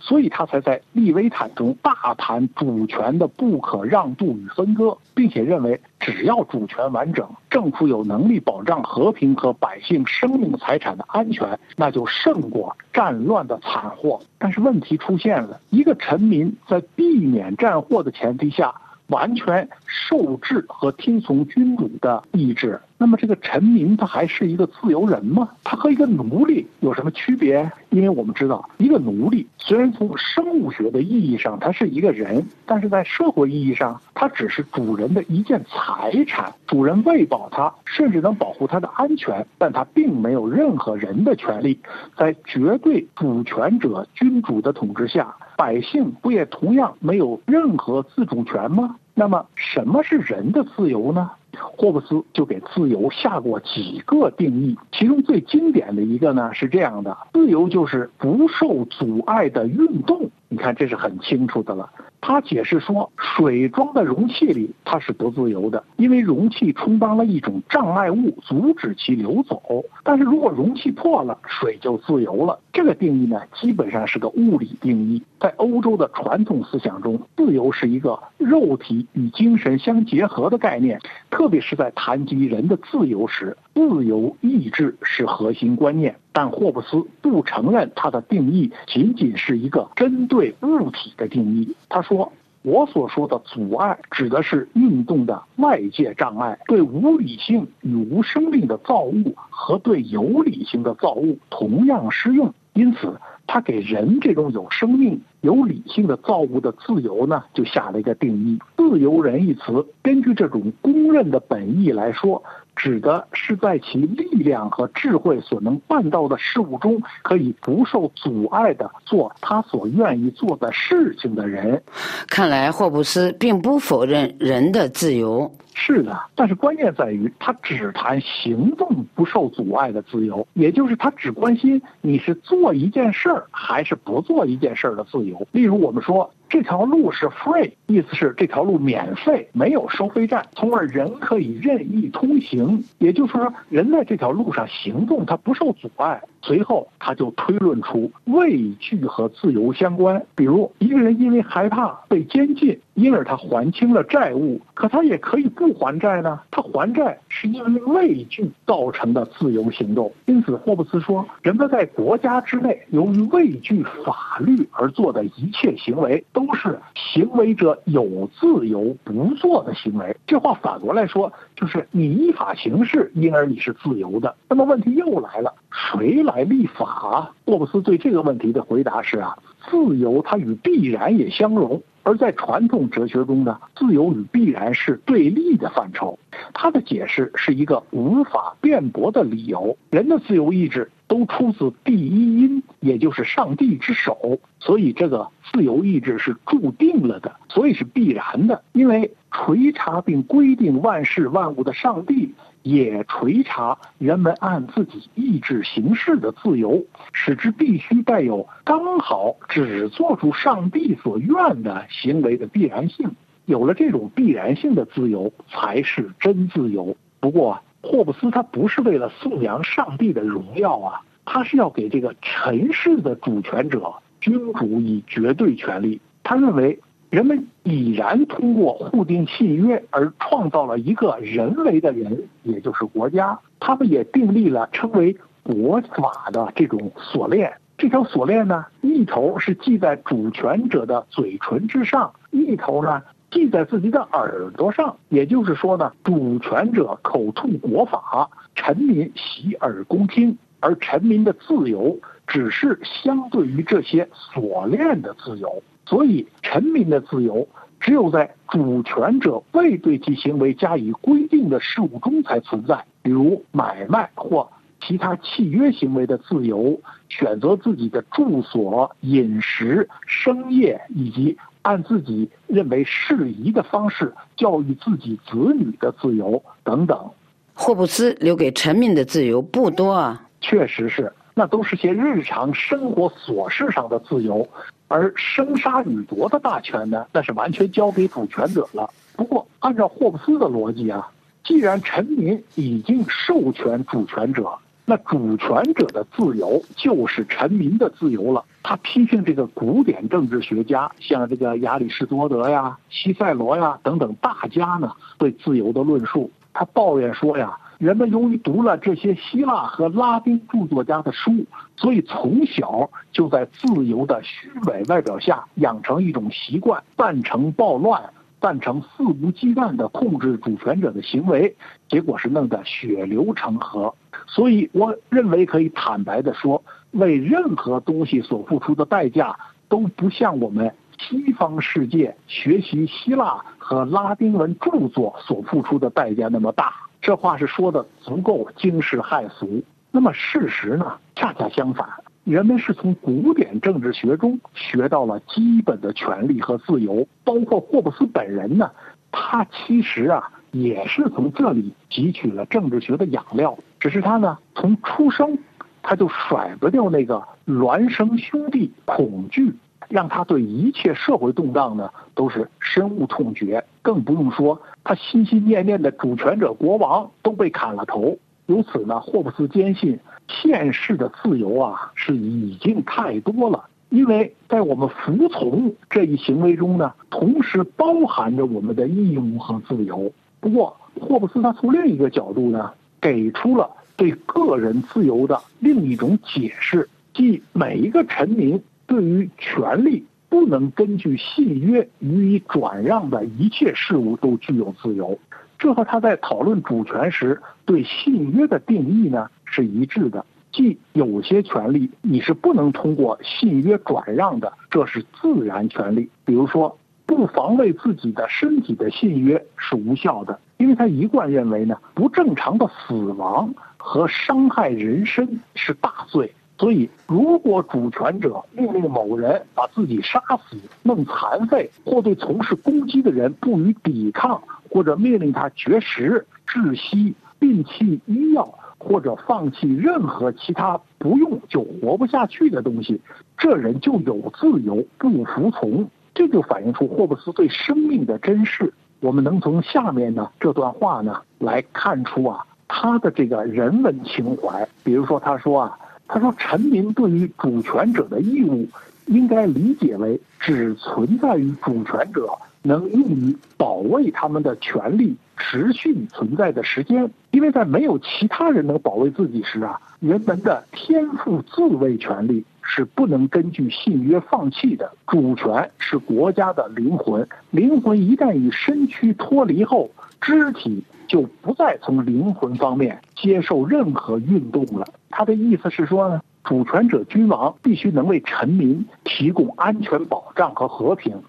所以他才在《利维坦》中大谈主权的不可让渡与分割，并且认为只要主权完整，政府有能力保障和平和百姓生命财产的安全，那就胜过。战乱的惨祸，但是问题出现了：一个臣民在避免战祸的前提下，完全受制和听从君主的意志。那么这个臣民他还是一个自由人吗？他和一个奴隶有什么区别？因为我们知道，一个奴隶虽然从生物学的意义上他是一个人，但是在社会意义上，他只是主人的一件财产。主人喂饱他，甚至能保护他的安全，但他并没有任何人的权利。在绝对主权者君主的统治下，百姓不也同样没有任何自主权吗？那么，什么是人的自由呢？霍布斯就给自由下过几个定义，其中最经典的一个呢是这样的：自由就是不受阻碍的运动。你看，这是很清楚的了。他解释说，水装在容器里它是不自由的，因为容器充当了一种障碍物，阻止其流走。但是如果容器破了，水就自由了。这个定义呢，基本上是个物理定义。在欧洲的传统思想中，自由是一个肉体与精神相结合的概念，特别是在谈及人的自由时，自由意志是核心观念。但霍布斯不承认他的定义仅仅是一个针对物体的定义。他说：“我所说的阻碍指的是运动的外界障碍，对无理性与无生命的造物和对有理性的造物同样适用。因此，他给人这种有生命、有理性的造物的自由呢，就下了一个定义：自由人一词，根据这种公认的本意来说。”指的是在其力量和智慧所能办到的事物中，可以不受阻碍的做他所愿意做的事情的人。看来霍布斯并不否认人的自由。是的，但是关键在于他只谈行动不受阻碍的自由，也就是他只关心你是做一件事儿还是不做一件事儿的自由。例如，我们说。这条路是 free，意思是这条路免费，没有收费站，从而人可以任意通行。也就是说，人在这条路上行动，它不受阻碍。随后，他就推论出畏惧和自由相关。比如，一个人因为害怕被监禁，因而他还清了债务，可他也可以不还债呢。他还债是因为畏惧造成的自由行动。因此，霍布斯说，人们在国家之内由于畏惧法律而做的一切行为，都是行为者有自由不做的行为。这话反过来说，就是你依法行事，因而你是自由的。那么问题又来了，谁？来立法，霍布斯对这个问题的回答是啊，自由它与必然也相容，而在传统哲学中呢，自由与必然是对立的范畴。他的解释是一个无法辩驳的理由，人的自由意志都出自第一因，也就是上帝之手，所以这个自由意志是注定了的，所以是必然的，因为垂察并规定万事万物的上帝。也垂察人们按自己意志行事的自由，使之必须带有刚好只做出上帝所愿的行为的必然性。有了这种必然性的自由，才是真自由。不过，霍布斯他不是为了颂扬上帝的荣耀啊，他是要给这个尘世的主权者君主以绝对权利。他认为。人们已然通过互定契约而创造了一个人为的人，也就是国家。他们也订立了称为国法的这种锁链。这条锁链呢，一头是系在主权者的嘴唇之上，一头呢系在自己的耳朵上。也就是说呢，主权者口吐国法，臣民洗耳恭听，而臣民的自由只是相对于这些锁链的自由。所以，臣民的自由只有在主权者未对其行为加以规定的事物中才存在，比如买卖或其他契约行为的自由，选择自己的住所、饮食、生业，以及按自己认为适宜的方式教育自己子女的自由等等。霍布斯留给臣民的自由不多啊，确实是，那都是些日常生活琐事上的自由。而生杀予夺的大权呢，那是完全交给主权者了。不过，按照霍布斯的逻辑啊，既然臣民已经授权主权者，那主权者的自由就是臣民的自由了。他批评这个古典政治学家，像这个亚里士多德呀、西塞罗呀等等大家呢，对自由的论述。他抱怨说呀。人们由于读了这些希腊和拉丁著作家的书，所以从小就在自由的虚伪外表下养成一种习惯，赞成暴乱，赞成肆无忌惮地控制主权者的行为，结果是弄得血流成河。所以，我认为可以坦白地说，为任何东西所付出的代价都不像我们西方世界学习希腊和拉丁文著作所付出的代价那么大。这话是说的足够惊世骇俗。那么事实呢？恰恰相反，人们是从古典政治学中学到了基本的权利和自由。包括霍布斯本人呢，他其实啊也是从这里汲取了政治学的养料。只是他呢，从出生他就甩不掉那个孪生兄弟恐惧，让他对一切社会动荡呢都是深恶痛绝。更不用说他心心念念的主权者国王都被砍了头。由此呢，霍布斯坚信现世的自由啊是已经太多了，因为在我们服从这一行为中呢，同时包含着我们的义务和自由。不过，霍布斯他从另一个角度呢，给出了对个人自由的另一种解释，即每一个臣民对于权利不能根据信约予以转让的一切事物都具有自由。这和他在讨论主权时对信约的定义呢是一致的，即有些权利你是不能通过信约转让的，这是自然权利。比如说，不防卫自己的身体的信约是无效的，因为他一贯认为呢，不正常的死亡和伤害人身是大罪。所以，如果主权者命令某人把自己杀死、弄残废，或对从事攻击的人不予抵抗，或者命令他绝食、窒息、摒弃医药，或者放弃任何其他不用就活不下去的东西，这人就有自由不服从。这就反映出霍布斯对生命的珍视。我们能从下面呢这段话呢来看出啊他的这个人文情怀。比如说，他说啊。他说：“臣民对于主权者的义务，应该理解为只存在于主权者能用于保卫他们的权利持续存在的时间。因为在没有其他人能保卫自己时啊，人们的天赋自卫权利是不能根据信约放弃的。主权是国家的灵魂，灵魂一旦与身躯脱离后，肢体。”就不再从灵魂方面接受任何运动了。他的意思是说呢，主权者君王必须能为臣民提供安全保障和和平，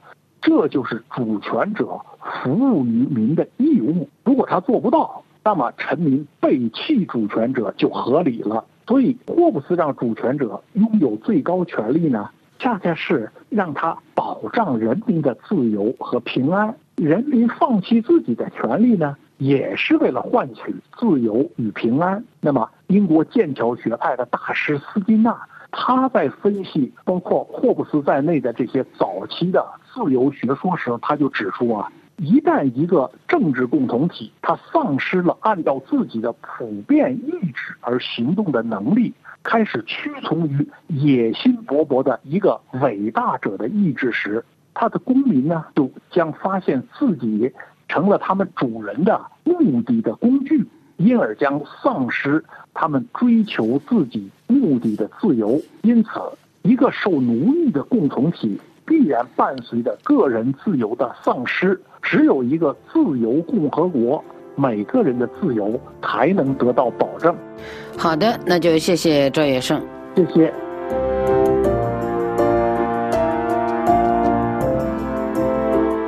这就是主权者服务于民的义务。如果他做不到，那么臣民背弃主权者就合理了。所以，霍布斯让主权者拥有最高权力呢，恰恰是让他保障人民的自由和平安。人民放弃自己的权利呢？也是为了换取自由与平安。那么，英国剑桥学派的大师斯金纳，他在分析包括霍布斯在内的这些早期的自由学说时，他就指出啊，一旦一个政治共同体它丧失了按照自己的普遍意志而行动的能力，开始屈从于野心勃勃的一个伟大者的意志时，他的公民呢，就将发现自己。成了他们主人的目的的工具，因而将丧失他们追求自己目的的自由。因此，一个受奴役的共同体必然伴随着个人自由的丧失。只有一个自由共和国，每个人的自由才能得到保证。好的，那就谢谢赵业胜，谢谢。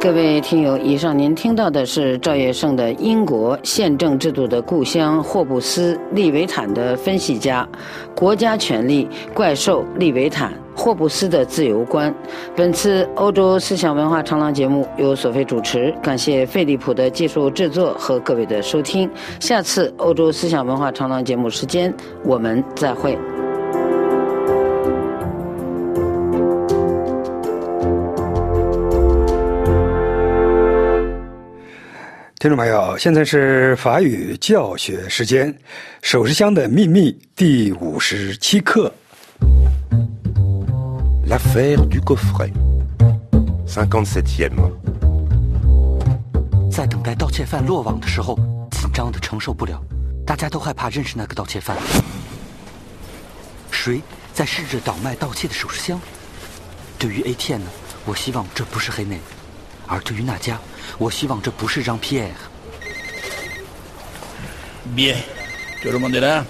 各位听友，以上您听到的是赵业胜的英国宪政制度的故乡霍布斯利维坦的分析家，国家权力怪兽利维坦霍布斯的自由观。本次欧洲思想文化长廊节目由索菲主持，感谢费利普的技术制作和各位的收听。下次欧洲思想文化长廊节目时间，我们再会。听众朋友，现在是法语教学时间，《首饰箱的秘密》第五十七课。L'affaire du coffret, cinquante-septième。在等待盗窃犯落网的时候，紧张的承受不了，大家都害怕认识那个盗窃犯。谁在试着倒卖盗窃的首饰箱？对于 ATM 呢，我希望这不是黑内。而对于那家，我希望这不是让 Pierre。Bien, tout le monde est là.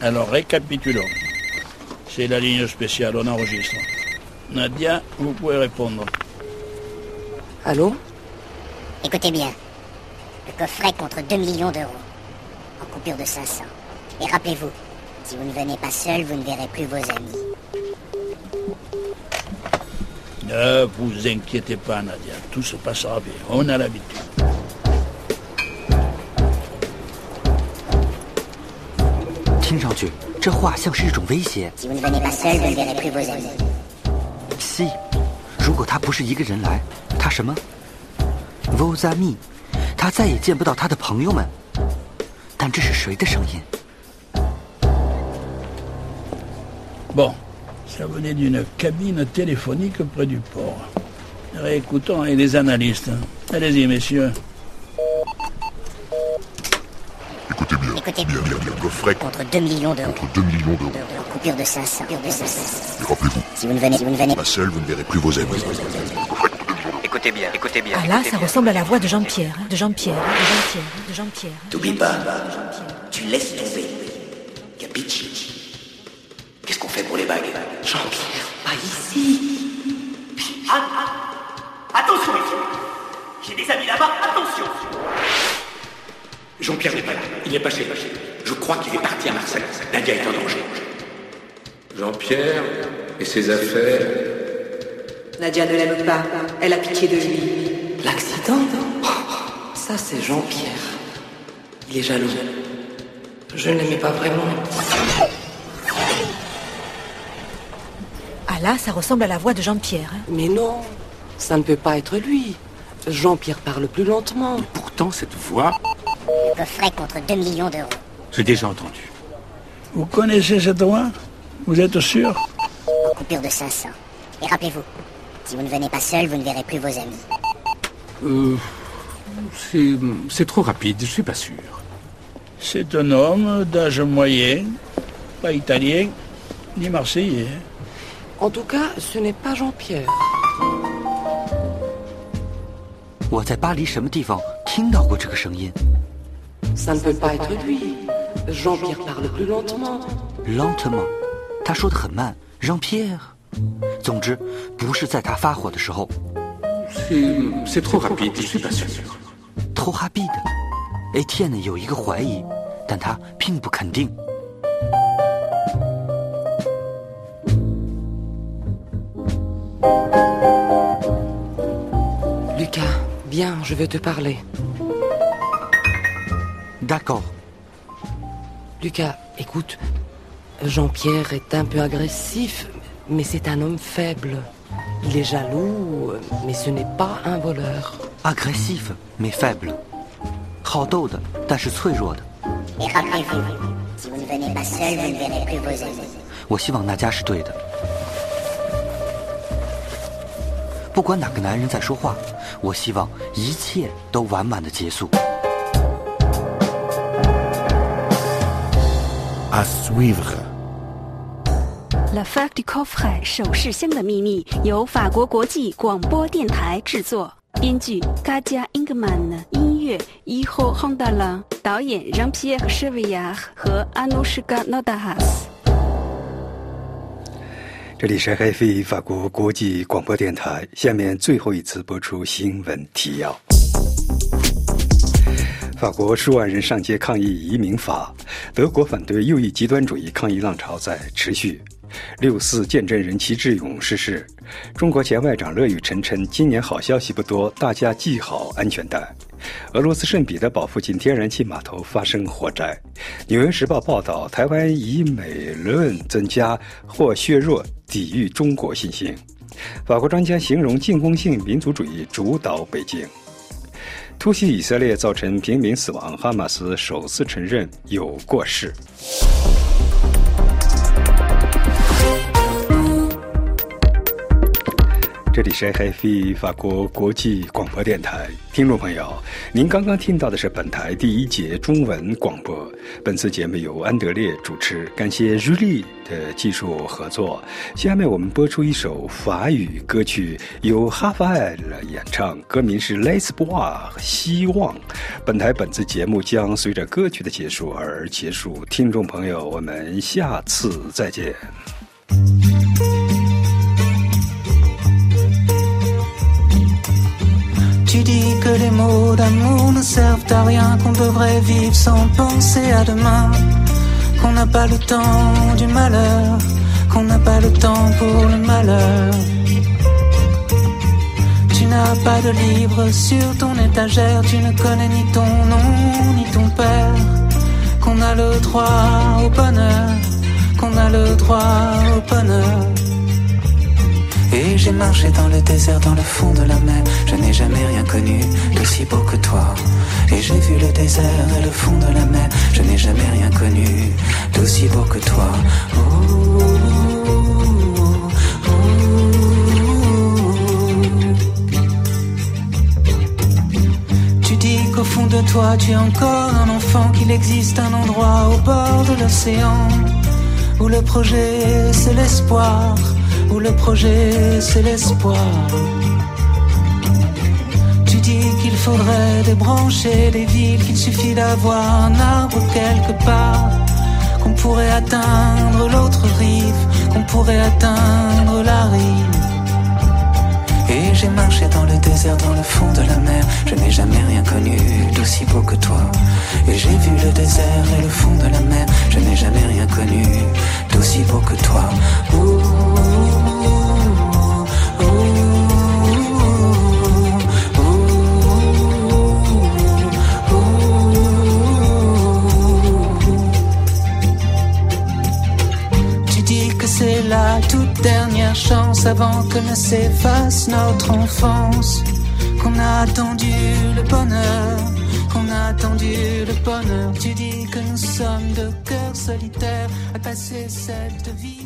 Alors récapitulons. C'est la ligne spéciale, on enregistre. Nadia, vous pouvez répondre. Allô Écoutez bien. Le coffret contre 2 millions d'euros. En coupure de 500. Et rappelez-vous, si vous ne venez pas seul, vous ne verrez plus vos amis. Ne vous inquiétez pas, Nadia. Tout se passera bien. On a l'habitude. 听上去，这话像是一种威胁。Si vous ne venez pas seul, vous ne verrez plus vos amis. Si, 如果他不是一个人来，他什么 v o z a m i 他再也见不到他的朋友们。但这是谁的声音？Bon, ça venait d'une cabine téléphonique près du port. Réécoutons avec les analystes. Allez-y, messieurs. Écoutez bien. Écoutez bien, bien, bien. Coffret contre 2 millions d'euros. contre 2 millions d'euros. Coupure de 500. Coupure de 500. Et rappelez-vous, Si vous ne venez, si vous ne venez pas seul, vous ne verrez plus vos amis. Écoutez bien, écoutez bien. Ah là, ça ressemble à la voix de Jean-Pierre, de Jean-Pierre, de Jean-Pierre, de Jean-Pierre. T'oublies pas, tu laisses tomber. Capici Qu'est-ce qu'on fait pour les bagues Jean-Pierre, pas ici. Ah, ah, attention ici J'ai des amis là-bas, attention Jean-Pierre n'est pas là, il est passé. Je crois qu'il est parti à Marseille. Nadia est en danger. Jean-Pierre et ses affaires. Nadia ne l'aime pas. Elle a pitié de lui. L'accident? Ça, c'est Jean-Pierre. Il est jaloux. Je ne l'aimais pas vraiment. Ah là, ça ressemble à la voix de Jean-Pierre. hein. Mais non, ça ne peut pas être lui. Jean-Pierre parle plus lentement. Pourtant, cette voix, Le coffret contre 2 millions d'euros. j'ai déjà entendu. Vous connaissez cette voix? Vous êtes sûr? En coupure de 500. Et rappelez-vous, si vous ne venez pas seul, vous ne verrez plus vos amis. Euh, c'est, c'est trop rapide, je suis pas sûr. C'est un homme d'âge moyen, pas italien, ni marseillais. En tout cas, ce n'est pas Jean-Pierre. 我在巴黎什么地方听到过这个声音 Ça ne peut pas être lui. Jean-Pierre parle plus lentement. ？Lentement，他说的很慢。Jean-Pierre，总之不是在他发火的时候。 C'est, c'est trop rapide, je suis pas sûr. Trop rapide。Etienne 有一个怀疑，但他并不肯定。 Viens, je veux te parler. D'accord. Lucas, écoute, Jean-Pierre est un peu agressif, mais c'est un homme faible. Il est jaloux, mais ce n'est pas un voleur. Agressif, mais faible. Et rappelez-vous, si vous ne venez pas seul, vous ne verrez plus vos amis. 不管哪个男人在说话，我希望一切都完满的结束。À suivre. L'affaire du coffret 首饰箱的秘密由法国国际广播电台制作，编剧 Kadia Ingman，音乐 Iho Hondala，导演 Jean-Pierre Chevillard 和 Anushka Nodahas。这里是海飞法国国际广播电台，下面最后一次播出新闻提要。法国数万人上街抗议移民法，德国反对右翼极端主义抗议浪潮在持续。六四见证人齐志勇逝世，中国前外长乐宇沉沉，今年好消息不多，大家系好安全带。俄罗斯圣彼得堡附近天然气码头发生火灾。纽约时报报道，台湾以美论增加或削弱抵御中国信心。法国专家形容进攻性民族主义主导北京。突袭以色列造成平民死亡，哈马斯首次承认有过失。这里是 HFI 法国国际广播电台，听众朋友，您刚刚听到的是本台第一节中文广播。本次节目由安德烈主持，感谢日丽的技术合作。下面我们播出一首法语歌曲，由哈法尔演唱，歌名是《l e s b o i 希望。本台本次节目将随着歌曲的结束而结束，听众朋友，我们下次再见。Tu dis que les mots d'amour ne servent à rien, qu'on devrait vivre sans penser à demain, qu'on n'a pas le temps du malheur, qu'on n'a pas le temps pour le malheur. Tu n'as pas de livre sur ton étagère, tu ne connais ni ton nom ni ton père, qu'on a le droit au bonheur, qu'on a le droit au bonheur. Et j'ai marché dans le désert, dans le fond de la mer. Je n'ai jamais rien connu d'aussi beau que toi. Et j'ai vu le désert et le fond de la mer. Je n'ai jamais rien connu d'aussi beau que toi. Tu dis qu'au fond de toi tu es encore un enfant, qu'il existe un endroit au bord de l'océan où le projet c'est l'espoir, le projet c'est l'espoir. Tu dis qu'il faudrait débrancher les villes, qu'il suffit d'avoir un arbre quelque part, qu'on pourrait atteindre l'autre rive, qu'on pourrait atteindre la rive. Et j'ai marché dans le désert, dans le fond de la mer. Je n'ai jamais rien connu d'aussi beau que toi. Et j'ai vu le désert et le fond de la mer. Je n'ai jamais rien connu d'aussi beau que toi. C'est la toute dernière chance avant que ne s'efface notre enfance. Qu'on a attendu le bonheur, qu'on a attendu le bonheur. Tu dis que nous sommes de cœurs solitaires à passer cette vie.